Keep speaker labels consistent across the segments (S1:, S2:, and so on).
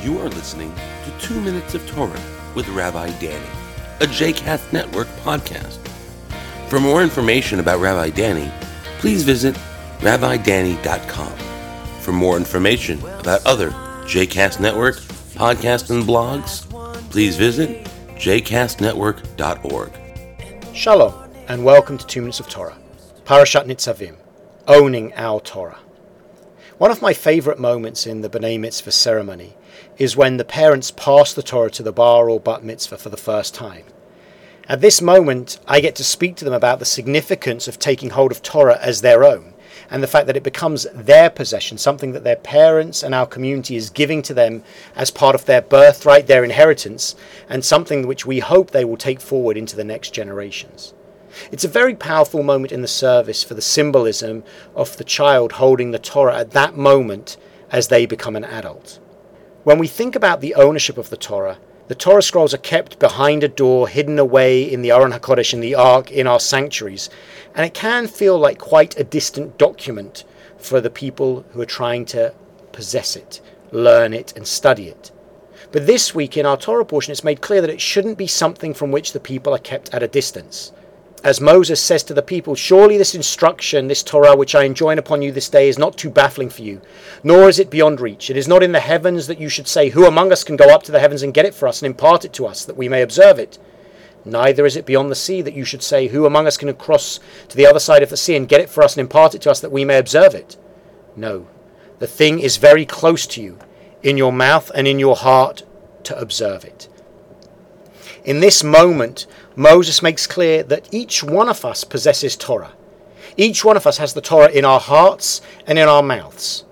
S1: You are listening to 2 Minutes of Torah with Rabbi Danny, a JCast Network podcast. For more information about Rabbi Danny, please visit rabbidanny.com. For more information about other JCast Network podcasts and blogs, please visit jcastnetwork.org.
S2: Shalom, and welcome to 2 Minutes of Torah, Parashat Nitzavim, owning our Torah. One of my favorite moments in the B'nai Mitzvah ceremony is when the parents pass the Torah to the bar or bat mitzvah for the first time. At this moment, I get to speak to them about the significance of taking hold of Torah as their own and the fact that it becomes their possession, something that their parents and our community is giving to them as part of their birthright, their inheritance, and something which we hope they will take forward into the next generations. It's a very powerful moment in the service for the symbolism of the child holding the Torah at that moment as they become an adult. When we think about the ownership of the Torah, the Torah scrolls are kept behind a door, hidden away in the Aron HaKodesh, in the Ark, in our sanctuaries, and it can feel like quite a distant document for the people who are trying to possess it, learn it, and study it. But this week in our Torah portion, it's made clear that it shouldn't be something from which the people are kept at a distance. As Moses says to the people, Surely this instruction, this Torah which I enjoin upon you this day, is not too baffling for you, nor is it beyond reach. It is not in the heavens that you should say, Who among us can go up to the heavens and get it for us and impart it to us, that we may observe it? Neither is it beyond the sea that you should say, Who among us can cross to the other side of the sea and get it for us and impart it to us, that we may observe it? No, the thing is very close to you, in your mouth and in your heart, to observe it. In this moment, Moses makes clear that each one of us possesses Torah. Each one of us has the Torah in our hearts and in our mouths.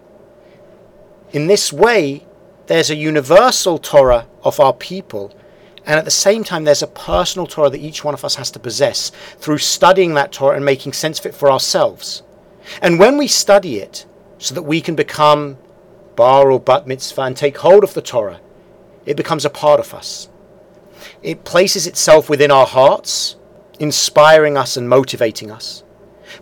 S2: In this way, there's a universal Torah of our people, and at the same time, there's a personal Torah that each one of us has to possess through studying that Torah and making sense of it for ourselves. And when we study it, so that we can become bar or bat mitzvah and take hold of the Torah, it becomes a part of us. It places itself within our hearts, inspiring us and motivating us.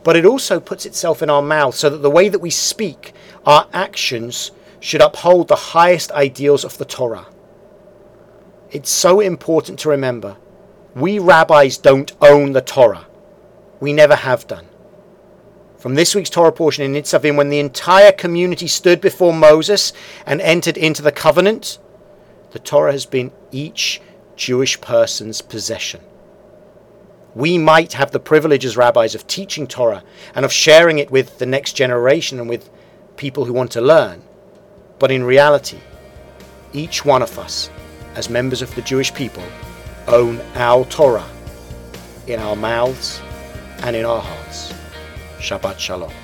S2: But it also puts itself in our mouth so that the way that we speak, our actions, should uphold the highest ideals of the Torah. It's so important to remember we rabbis don't own the Torah. We never have done. From this week's Torah portion in Nitzavim, when the entire community stood before Moses and entered into the covenant, the Torah has been each Jewish person's possession. We might have the privilege as rabbis of teaching Torah and of sharing it with the next generation and with people who want to learn. But in reality, each one of us, as members of the Jewish people, own our Torah in our mouths and in our hearts. Shabbat Shalom.